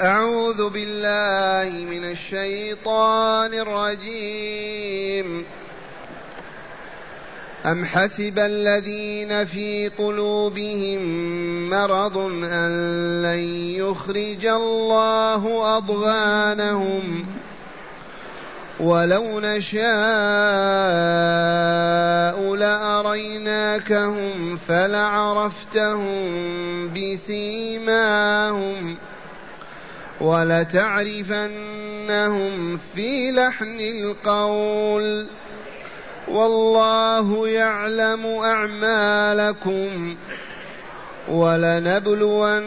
أعوذ بالله من الشيطان الرجيم. أم حسب الذين في قلوبهم مرض أن لن يخرج الله أضغانهم ولو نشاء لأريناكهم فلعرفتهم بسيماهم ولتعرفنهم في لحن القول. والله يعلم أعمالكم ولنبلونكم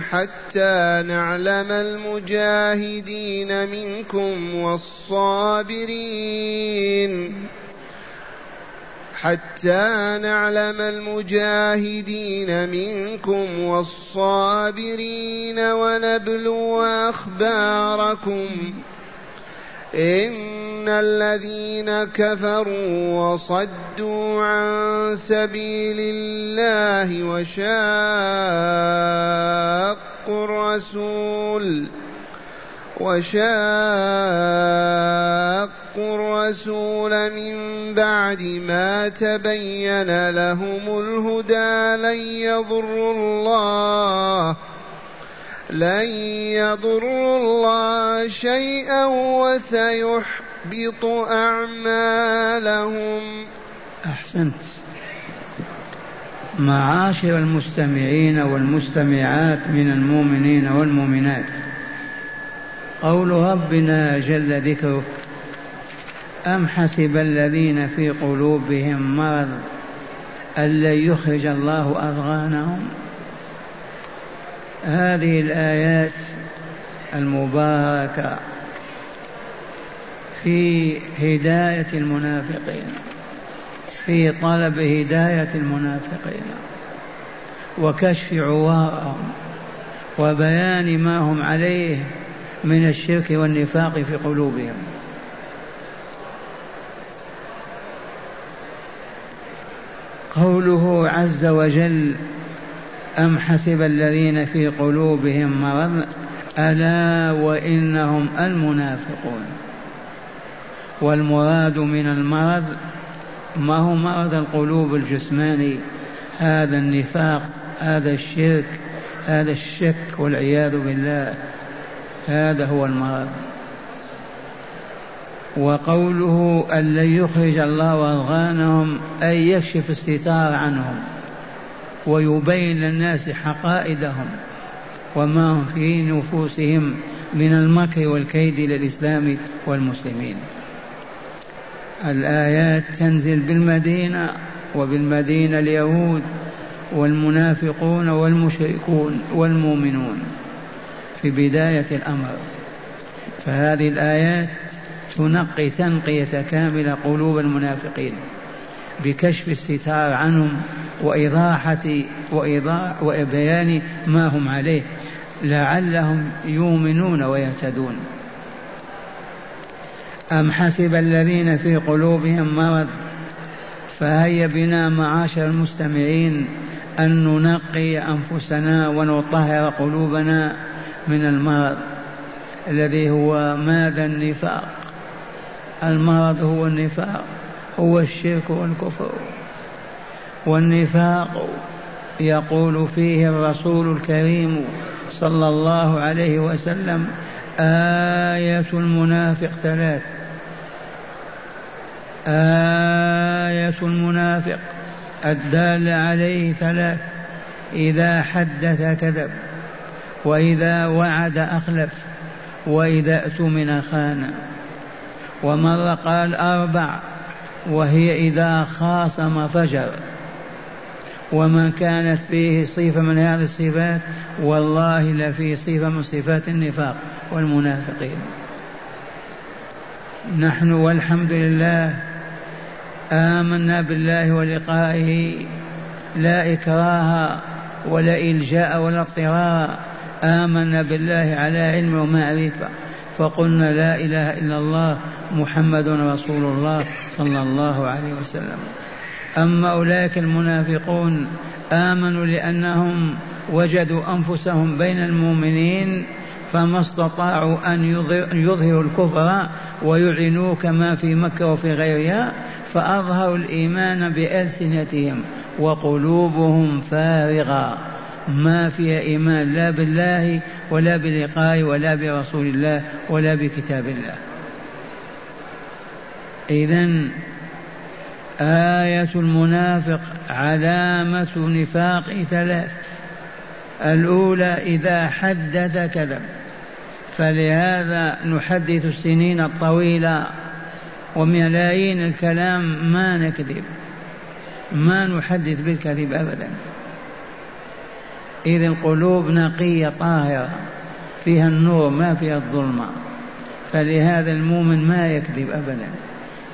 حتى نعلم المجاهدين منكم والصابرين. حتى نعلم المجاهدين منكم والصابرين ونبلو أخباركم إن الذين كفروا وصدوا عن سبيل الله وشاقوا الرسول وشاقوا الرسول من بعد ما تبين لهم الهدى لن يضروا الله لن يضروا الله شيئا وسيحبط أعمالهم. أحسنت. معاشر المستمعين والمستمعات من المؤمنين والمؤمنات قول ربنا جل ذكره أم حسب الذين في قلوبهم مرض أن يخرج الله أضغانهم هذه الآيات المباركة في هداية المنافقين في طلب هداية المنافقين وكشف عوارهم وبيان ما هم عليه من الشرك والنفاق في قلوبهم. قوله عز وجل أم حسب الذين في قلوبهم مرض ألا وإنهم المنافقون والمراد من المرض ما هو مرض القلوب الجسماني؟ هذا النفاق هذا الشرك هذا الشك والعياذ بالله هذا هو المرض. وقوله أن لن يخرج الله أضغانهم أي يكشف الستار عنهم ويبين للناس حقائدهم وما هم في نفوسهم من المكر والكيد للإسلام والمسلمين. الآيات تنزل بالمدينة وبالمدينة اليهود والمنافقون والمشركون والمؤمنون في بداية الأمر. فهذه الآيات تنقي تنقية كاملة قلوب المنافقين بكشف الستار عنهم وإيضاحة وإيضاح وبيان ما هم عليه لعلهم يؤمنون ويهتدون. أم حسب الذين في قلوبهم مرض فهيا بنا معاشر المستمعين أن ننقي أنفسنا ونطهر قلوبنا من المرض الذي هو ماذا النفاق؟ المرض هو النفاق هو الشرك والكفر. والنفاق يقول فيه الرسول الكريم صلى الله عليه وسلم آية المنافق ثلاث. آية المنافق الدال عليه ثلاث إذا حدث كذب وإذا وعد أخلف وإذا أتمن خان ومرة قال أربع وهي إذا خاصم فجر. ومن كانت فيه صفة من هذه الصفات والله لفي صفة من صفات النفاق والمنافقين. نحن والحمد لله آمنا بالله ولقائه لا إكراه ولا إلجاء ولا اضطرار. آمنا بالله على علم ومعرفة. فقلنا لا إله إلا الله محمد رسول الله صلى الله عليه وسلم. أما أولئك المنافقون آمنوا لأنهم وجدوا أنفسهم بين المؤمنين فما استطاعوا أن يظهروا الكفر ويعلنوه كما في مكة وفي غيرها فأظهروا الإيمان بألسنتهم وقلوبهم فارغة. ما فيها إيمان لا بالله ولا بلقائه ولا برسول الله ولا بكتاب الله. إذا آية المنافق علامة نفاق ثلاث. الأولى إذا حدث كذب فلهذا نحدث السنين الطويلة وملايين الكلام ما نكذب ما نحدث بالكذب أبدا. إذ القلوب نقية طاهرة فيها النور ما فيها الظلمة. فلهذا المؤمن ما يكذب أبدا.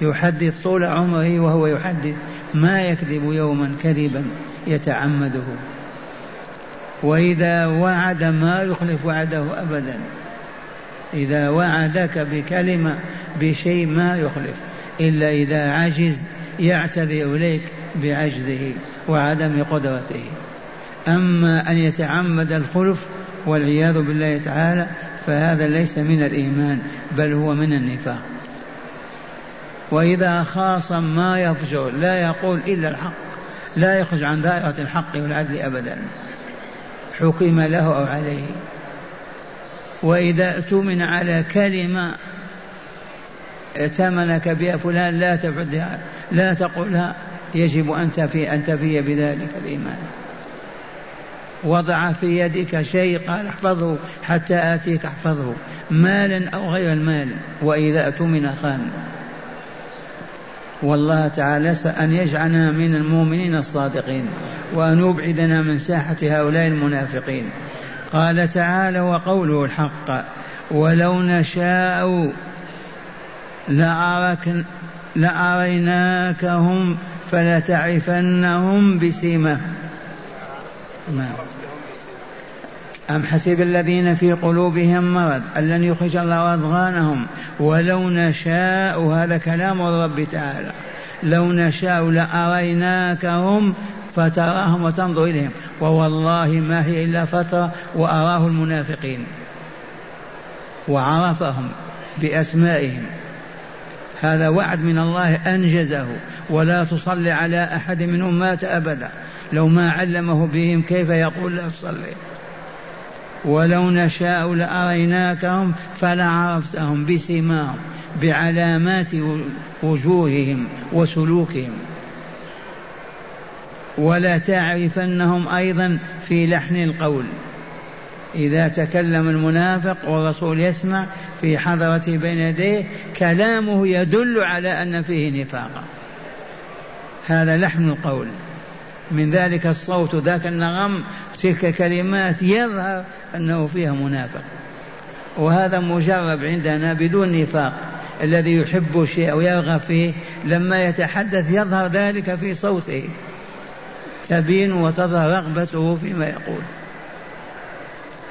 يحدث طول عمره وهو يحدث ما يكذب يوما كذبا يتعمده. وإذا وعد ما يخلف وعده أبدا. إذا وعدك بكلمة بشيء ما يخلف. إلا إذا عجز يعتذر إليك بعجزه وعدم قدرته. أما أن يتعمد الخلف والعياذ بالله تعالى فهذا ليس من الإيمان بل هو من النفاق. وإذا خاصم ما يفجر لا يقول إلا الحق لا يخرج عن دائرة الحق والعدل أبدا. حكم له أو عليه. وإذا اؤتمن على كلمة ائتمنك بها فلان لا تبعدها لا تقولها يجب أن تفي أن تفي بذلك الإيمان. وضع في يدك شيء قال احفظه حتى آتيك احفظه. مالا أو غير المال وإذا اؤتمن خان والله تعالى أن يجعلنا من المؤمنين الصادقين وأن يبعدنا من ساحة هؤلاء المنافقين. قال تعالى وقوله الحق ولو نشاء لأريناكهم فلتعرفنهم بسيماهم نعم. أم حسب الذين في قلوبهم مرض أن لن يخرج الله أضغانهم ولو نشاء هذا كلام الرب تعالى. لو نشاء لأريناكهم فتراهم وتنظر إليهم. ووالله ما هي إلا فترة وأراه المنافقين. وعرفهم بأسمائهم. هذا وعد من الله أنجزه. ولا تصلي على أحد منهم مات أبدا. لو ما علمه بهم كيف يقول لا تصلي ولو نشاء لأريناكهم فلعرفتهم بسماهم بعلامات وجوههم وسلوكهم. ولا تعرفنهم أيضا في لحن القول. إذا تكلم المنافق والرسول يسمع في حضرته بين يديه كلامه يدل على أن فيه نفاقا هذا لحن القول. من ذلك الصوت ذاك النغم تلك كلمات يظهر أنه فيها منافق. وهذا مجرب عندنا بدون نفاق. الذي يحب شيء أو يرغب فيه لما يتحدث يظهر ذلك في صوته. تبين وتظهر رغبته فيما يقول.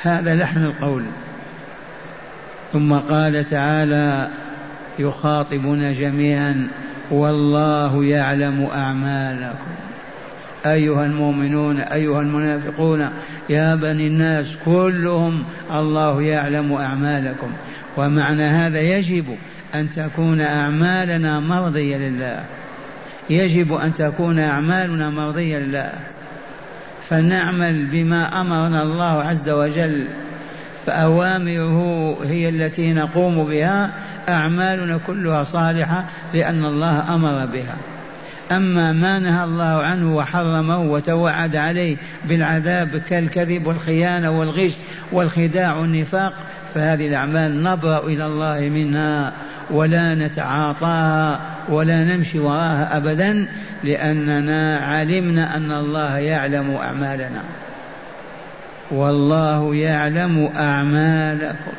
هذا لحن القول. ثم قال تعالى يخاطبنا جميعا والله يعلم أعمالكم. أيها المؤمنون أيها المنافقون يا بني الناس كلهم الله يعلم أعمالكم. ومعنى هذا يجب أن تكون أعمالنا مرضية لله. يجب أن تكون أعمالنا مرضية لله. فنعمل بما أمرنا الله عز وجل فأوامره هي التي نقوم بها أعمالنا كلها صالحة لأن الله أمر بها. أما ما نهى الله عنه وحرمه وتوعد عليه بالعذاب كالكذب والخيانة والغش والخداع والنفاق فهذه الأعمال نبرأ إلى الله منها ولا نتعاطاها ولا نمشي وراها أبدا لأننا علمنا أن الله يعلم أعمالنا. والله يعلم أعمالكم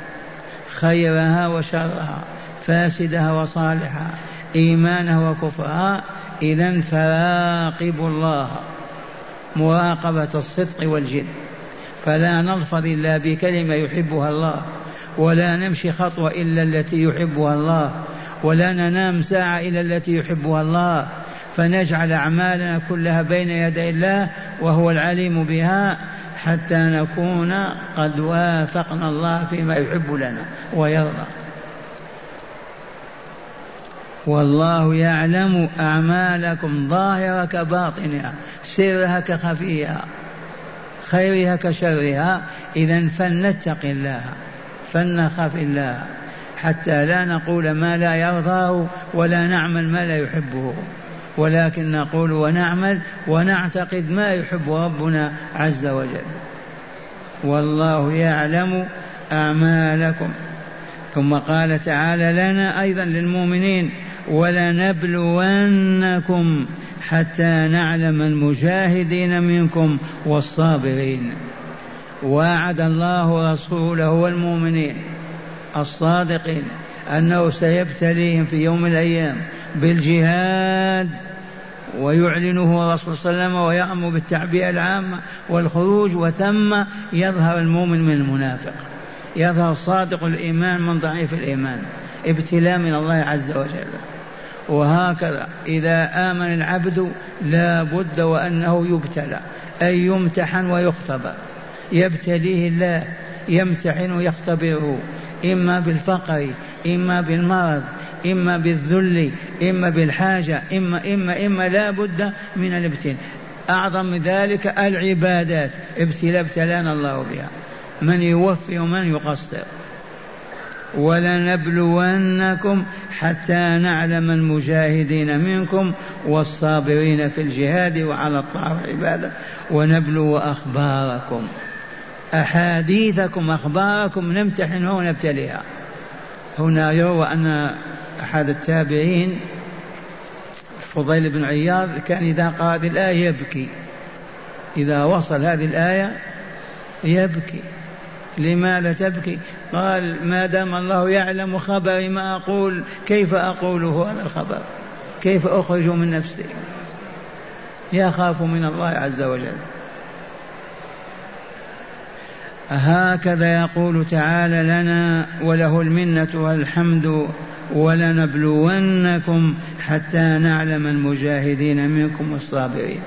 خيرها وشرها فاسدها وصالحها إيمانها وكفرها إذا فراقبوا الله مراقبة الصدق والجد. فلا نلفظ إلا بكلمة يحبها الله ولا نمشي خطوة إلا التي يحبها الله ولا ننام ساعة إلا التي يحبها الله. فنجعل أعمالنا كلها بين يدي الله وهو العليم بها حتى نكون قد وافقنا الله فيما يحب لنا ويرضى. والله يعلم أعمالكم ظاهرة كباطنها سرها كخفيها خيرها كشرها. إذا فلنتق الله فلنخاف الله حتى لا نقول ما لا يرضاه ولا نعمل ما لا يحبه. ولكن نقول ونعمل ونعتقد ما يحب ربنا عز وجل. والله يعلم أعمالكم. ثم قال تعالى لنا أيضا للمؤمنين ولنبلونكم حتى نعلم المجاهدين منكم والصابرين. وعد الله رسوله والمؤمنين الصادقين أنه سيبتليهم في يوم من الأيام بالجهاد ويعلنه الرسول صلى الله عليه وسلم ويأمر بالتعبئة العامة والخروج وثم يظهر المؤمن من المنافق يظهر صادق الإيمان من ضعيف الإيمان ابتلاء من الله عز وجل. وهكذا. إذا آمن العبد لا بد وأنه يبتلى أي يمتحن ويختبر يبتليه الله يمتحن ويختبره. إما بالفقر إما بالمرض إما بالذل إما بالحاجة إما إما إما لا بد من الابتلاء. أعظم ذلك العبادات ابتلاء ابتلانا الله بها. من يوفي ومن يقصر. ولنبلونكم حتى نعلم المجاهدين منكم والصابرين في الجهاد وعلى الطاعة والعبادة. ونبلو أخباركم. أحاديثكم أخباركم نمتحنها ونبتليها. هنا يروى أن أحد التابعين فضيل بن عياض كان إذا قرأ هذه الآية يبكي. إذا وصل هذه الآية يبكي. لماذا تبكي؟ قال ما دام الله يعلم خبري ما أقول كيف أقوله هذا الخبر؟ كيف أخرج من نفسي؟ يخاف من الله عز وجل. هكذا يقول تعالى لنا وله المنة والحمد ولنبلونكم حتى نعلم المجاهدين منكم والصابرين.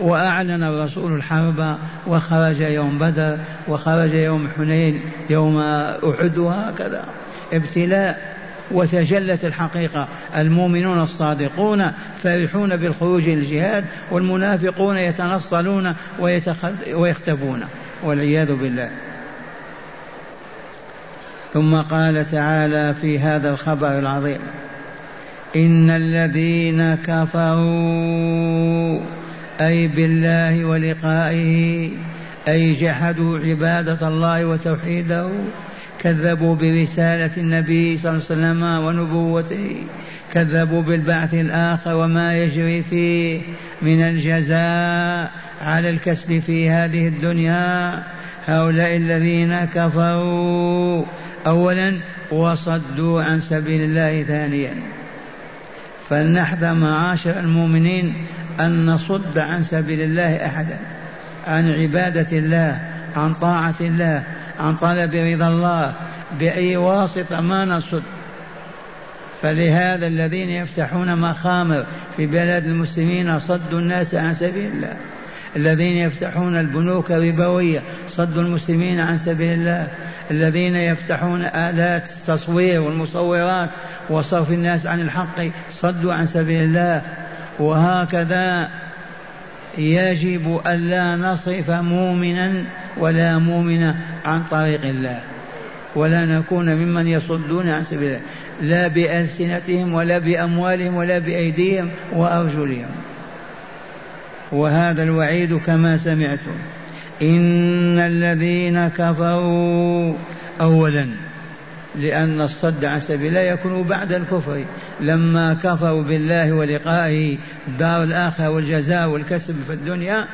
وأعلن الرسول الحرب وخرج يوم بدر وخرج يوم حنين يوم أحد وهكذا. ابتلاء وتجلت الحقيقة. المؤمنون الصادقون فرحون بالخروج للجهاد والمنافقون يتنصلون ويختفون والعياذ بالله. ثم قال تعالى في هذا الخبر العظيم إن الذين كفروا أي بالله ولقائه أي جحدوا عبادة الله وتوحيده كذبوا برسالة النبي صلى الله عليه وسلم ونبوته كذبوا بالبعث الآخر وما يجري فيه من الجزاء على الكسب في هذه الدنيا. هؤلاء الذين كفروا اولا وصدوا عن سبيل الله ثانيا. فلنحذر معاشر المؤمنين أن نصد عن سبيل الله أحدا عن عبادة الله عن طاعة الله عن طلب رضا الله بأي واسطة ما نصد. فلهذا الذين يفتحون مخامر في بلاد المسلمين صدوا الناس عن سبيل الله. الذين يفتحون البنوك الربوية صدوا المسلمين عن سبيل الله. الذين يفتحون آلات التصوير والمصورات وصرف الناس عن الحق صدوا عن سبيل الله. وهكذا يجب ألا نصرف مؤمنا ولا مؤمنة عن طريق الله ولا نكون ممن يصدون عن سبيل الله لا بألسنتهم ولا بأموالهم ولا بأيديهم وأرجلهم. وهذا الوعيد كما سمعتم. إن الذين كفروا أولا لأن الصد عن سبيل الله يكون بعد الكفر. لما كفروا بالله ولقائه الدار الآخرة والجزاء والكسب في الدنيا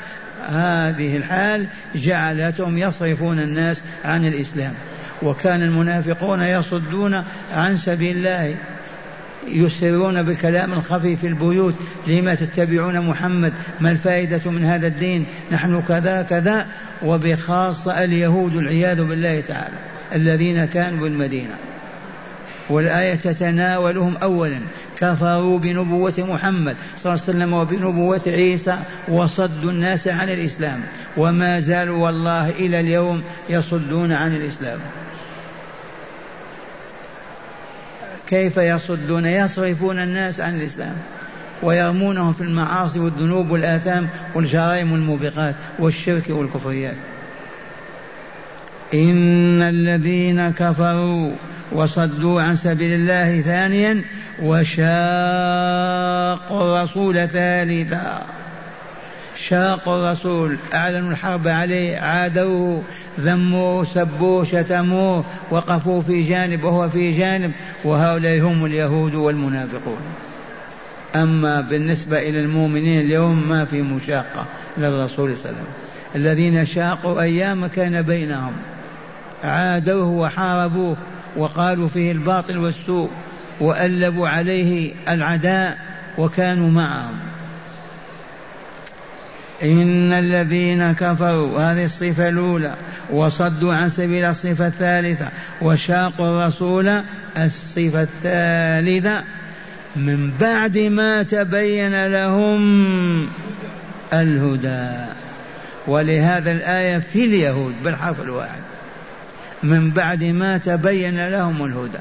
هذه الحال جعلتهم يصرفون الناس عن الإسلام. وكان المنافقون يصدون عن سبيل الله يسرون بالكلام الخفي في البيوت لما تتبعون محمد ما الفائدة من هذا الدين؟ نحن كذا كذا وبخاصة اليهود العياذ بالله تعالى. الذين كانوا بالمدينة. والآية تتناولهم أولا كفروا بنبوة محمد صلى الله عليه وسلم وبنبوة عيسى وصدوا الناس عن الإسلام. وما زالوا والله إلى اليوم يصدون عن الإسلام. كيف يصدون؟ يصرفون الناس عن الإسلام. ويرمونهم في المعاصي والذنوب والآثام والجرائم والموبقات والشرك والكفريات. إن الذين كفروا وصدوا عن سبيل الله ثانيا وشاقوا الرسول ثالثا. شاقوا الرسول أعلنوا الحرب عليه عادوه ذموه سبوه شتموه وقفوا في جانب وهو في جانب وهؤلاء هم اليهود والمنافقون. أما بالنسبة إلى المؤمنين اليوم ما في مشاقة للرسول صلى الله عليه وسلم. الذين شاقوا أيام كان بينهم. عادوه وحاربوه وقالوا فيه الباطل والسوء وألبوا عليه العداء وكانوا معهم. إن الذين كفروا هذه الصفة الأولى وصدوا عن سبيل الصفة الثالثة وشاقوا الرسول الصفة الثالثة من بعد ما تبين لهم الهدى. ولهذا الآية في اليهود بالحرف الواحد. من بعد ما تبين لهم الهدى.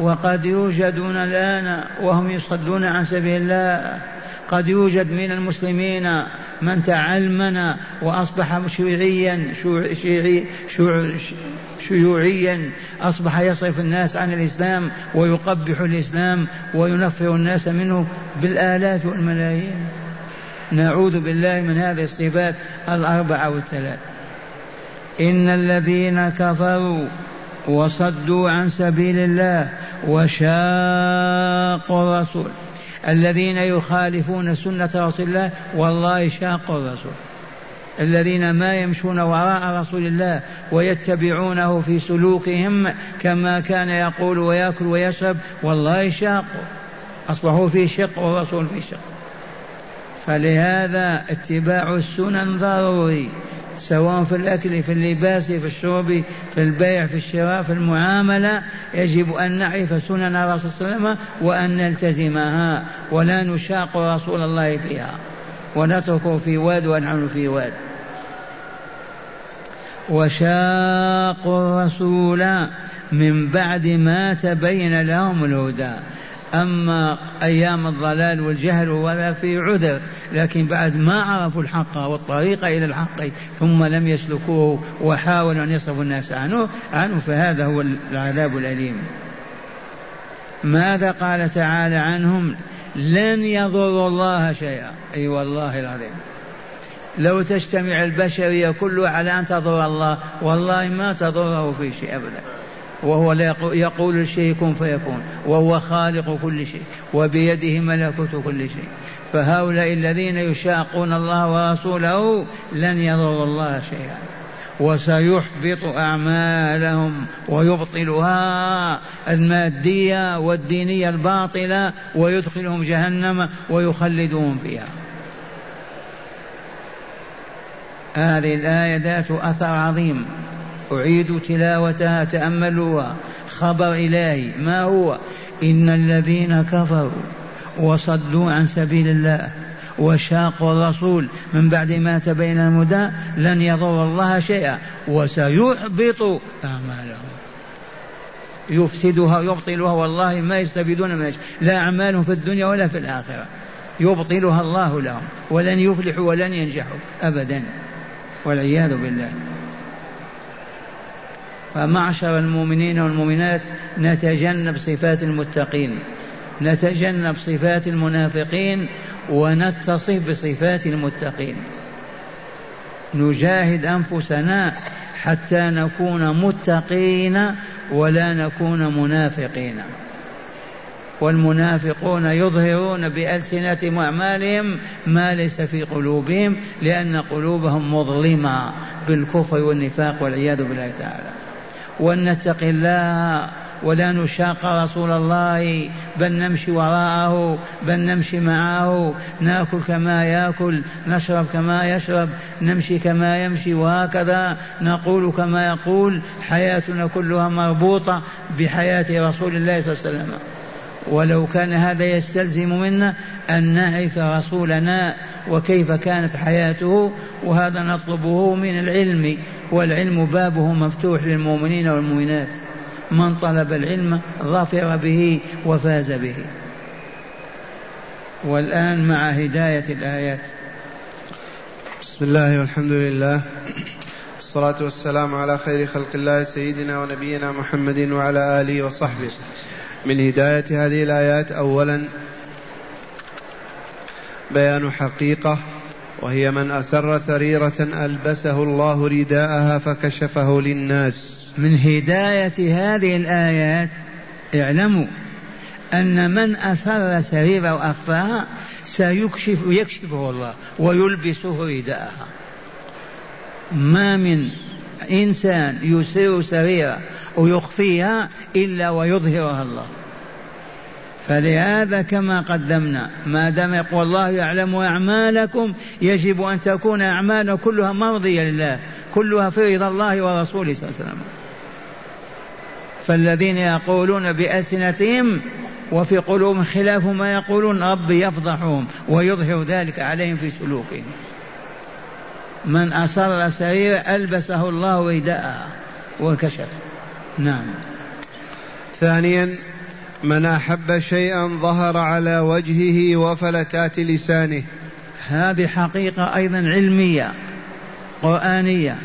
وقد يوجدون الآن وهم يصدون عن سبيل الله قد يوجد من المسلمين من تعلمنا وأصبح شيوعيا شيوعي شيوعيا أصبح يصرف الناس عن الإسلام ويقبح الإسلام وينفر الناس منه بالآلاف والملايين. نعوذ بالله من هذه الصفات الأربعة والثلاث إن الذين كفروا وصدوا عن سبيل الله وشاقوا الرسول. الذين يخالفون سنة رسول الله والله شاقوا الرسول. الذين ما يمشون وراء رسول الله ويتبعونه في سلوكهم كما كان يقول ويأكل ويشرب والله شاقوا. أصبحوا في شق والرسول في شق. فلهذا اتباع السنن ضروري. سواء في الأكل في اللباس في الشرب في البيع في الشراء في المعاملة يجب أن نعرف سنن الرسول صلى الله عليه وسلم وأن نلتزمها ولا نشاق رسول الله فيها ونتركه في واد ونحن في واد. وشاقوا الرسول من بعد ما تبين لهم الهدى. أما أيام الضلال والجهل ولا في عذر لكن بعد ما عرفوا الحق والطريق إلى الحق ثم لم يسلكوه وحاولوا أن يصرفوا الناس عنه عنه فهذا هو العذاب الأليم. ماذا قال تعالى عنهم؟ لن يضروا الله شيئا. أي أيوة والله العظيم. لو تجتمع البشرية كلها على أن تضر الله والله ما تضره في شيء أبدا. وهو لا يقول الشيء كن فيكون وهو خالق كل شيء وبيده ملكوت كل شيء. فهؤلاء الذين يشاقون الله ورسوله لن يضروا الله شيئا. وسيحبط أعمالهم ويبطلها المادية والدينية الباطلة ويدخلهم جهنم ويخلدهم فيها. هذه الآية ذات أثر عظيم. أعيد تلاوتها تأملوها خبر إلهي. ما هو؟ إن الذين كفروا وصدوا عن سبيل الله وشاقوا الرسول من بعد ما تبين المدى لن يضر الله شيئا وسيحبط أعمالهم. يفسدها يبطلها والله ما يستفيدون من لا أعمالهم في الدنيا ولا في الآخرة. يبطلها الله لهم ولن يفلحوا ولن ينجحوا أبدا. والعياذ بالله. فمعشر المؤمنين والمؤمنات نتجنب صفات المتقين نتجنب صفات المنافقين ونتصف بصفات المتقين. نجاهد أنفسنا حتى نكون متقين ولا نكون منافقين. والمنافقون يظهرون بألسنتهم وأعمالهم ما ليس في قلوبهم لأن قلوبهم مظلمة بالكفر والنفاق والعياذ بالله تعالى. ولنتق الله ولا نشاق رسول الله بل نمشي وراءه بل نمشي معه. نأكل كما يأكل نشرب كما يشرب نمشي كما يمشي وهكذا نقول كما يقول. حياتنا كلها مربوطة بحياة رسول الله صلى الله عليه وسلم. ولو كان هذا يستلزم منا أن نعرف رسولنا وكيف كانت حياته وهذا نطلبه من العلم والعلم بابه مفتوح للمؤمنين والمؤمنات. من طلب العلم ظفر به وفاز به. والآن مع هداية الآيات. بسم الله والحمد لله. والصلاة والسلام على خير خلق الله سيدنا ونبينا محمد وعلى آله وصحبه. من هداية هذه الآيات أولا بيان حقيقة وهي من أسر سريرة ألبسه الله رداءها فكشفه للناس. من هداية هذه الآيات اعلموا أن من أسر سريرة وأخفاها سيكشف يكشفه الله ويلبسه رداءها. ما من إنسان يسر سريرة ويخفيها إلا ويظهرها الله. فلهذا كما قدمنا ما دام يقول الله يعلم أعمالكم يجب أن تكون أعمالنا كلها مرضية لله كلها في رضا الله ورسوله صلى الله عليه وسلم. فالذين يقولون بألسنتهم وفي قلوبهم خلاف ما يقولون ربي يفضحهم ويظهر ذلك عليهم في سلوكهم. من أسر سرير ألبسه الله رداءها وكشف. نعم. ثانيا من أحب شيئا ظهر على وجهه وفلتات لسانه. هذه حقيقة أيضا علمية قرآنية.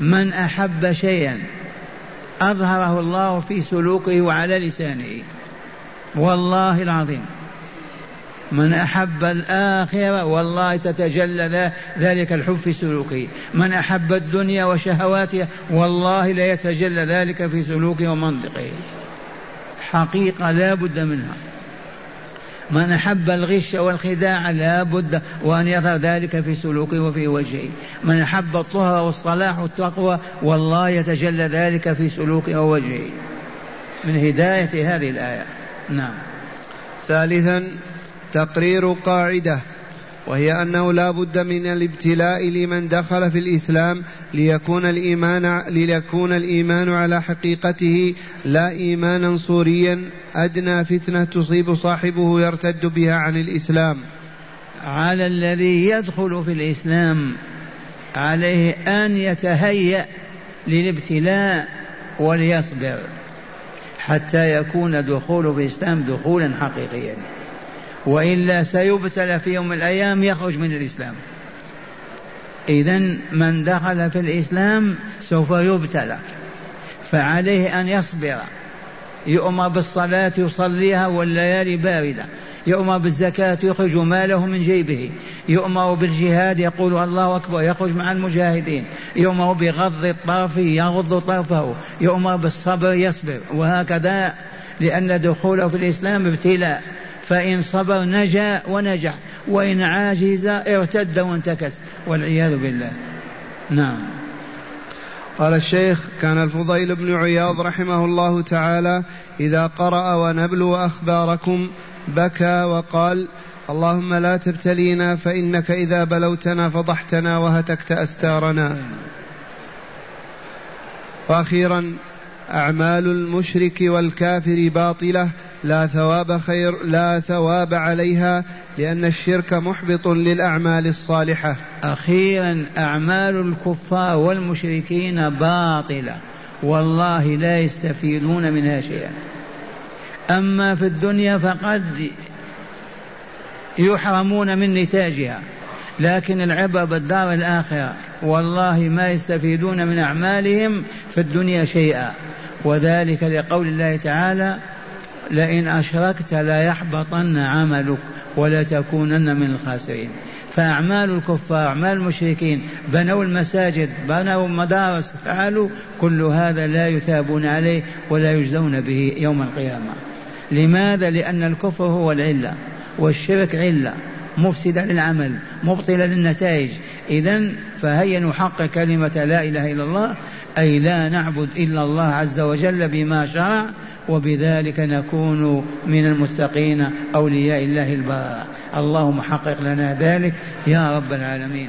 من أحب شيئا أظهره الله في سلوكه وعلى لسانه. والله العظيم. من أحب الآخرة والله تتجلى ذلك الحب في سلوكه. من أحب الدنيا وشهواتها والله لا يتجلى ذلك في سلوكه ومنطقه. حقيقة لا بد منها. من أحب الغش والخداع لا بد وأن يظهر ذلك في سلوكه وفي وجهه. من أحب الطهر والصلاح والتقوى والله يتجلى ذلك في سلوكه ووجهه. من هداية هذه الآية. نعم. ثالثا تقرير قاعدة. وهي أنه لا بد من الابتلاء لمن دخل في الإسلام ليكون الإيمان ليكون الإيمان على حقيقته لا إيمانا صوريا أدنى فتنة تصيب صاحبه يرتد بها عن الإسلام. على الذي يدخل في الإسلام عليه أن يتهيأ للابتلاء وليصبر حتى يكون دخوله في الإسلام دخولا حقيقيا. وإلا سيبتلى في يوم من الأيام يخرج من الإسلام. اذا من دخل في الإسلام سوف يبتلى. فعليه أن يصبر. يؤمر بالصلاة يصليها والليالي باردة. يؤمر بالزكاة يخرج ماله من جيبه. يؤمر بالجهاد يقول الله أكبر يخرج مع المجاهدين. يؤمر بغض الطرف يغض طرفه. يؤمر بالصبر يصبر. وهكذا لأن دخوله في الإسلام ابتلاء. فإن صبر نجا ونجح وإن عاجز ارتد وانتكس والعياذ بالله. نعم. قال الشيخ كان الفضيل بن عياض رحمه الله تعالى إذا قرأ ونبلو أخباركم بكى وقال اللهم لا تبتلينا فإنك إذا بلوتنا فضحتنا وهتكت أستارنا. وأخيرا أعمال المشرك والكافر باطلة لا ثواب خير لا ثواب عليها لأن الشرك محبط للأعمال الصالحة. أخيرا أعمال الكفار والمشركين باطلة. والله لا يستفيدون منها شيئا. أما في الدنيا فقد يحرمون من نتاجها. لكن العبر بالدار الآخرة والله ما يستفيدون من أعمالهم في الدنيا شيئا. وذلك لقول الله تعالى لئن أشركت لا يحبطن عملك ولا تكونن من الخاسرين. فأعمال الكفار أعمال المشركين بنوا المساجد بنوا مدارس فعلوا كل هذا لا يثابون عليه ولا يجزون به يوم القيامة. لماذا؟ لأن الكفر هو العلة والشرك علة مفسدة للعمل مبطلة للنتائج. إذا فهيا نحقق كلمة لا إله إلا الله أي لا نعبد إلا الله عز وجل بما شرع وبذلك نكون من المتقين أولياء الله البراء اللهم حقق لنا ذلك يا رب العالمين.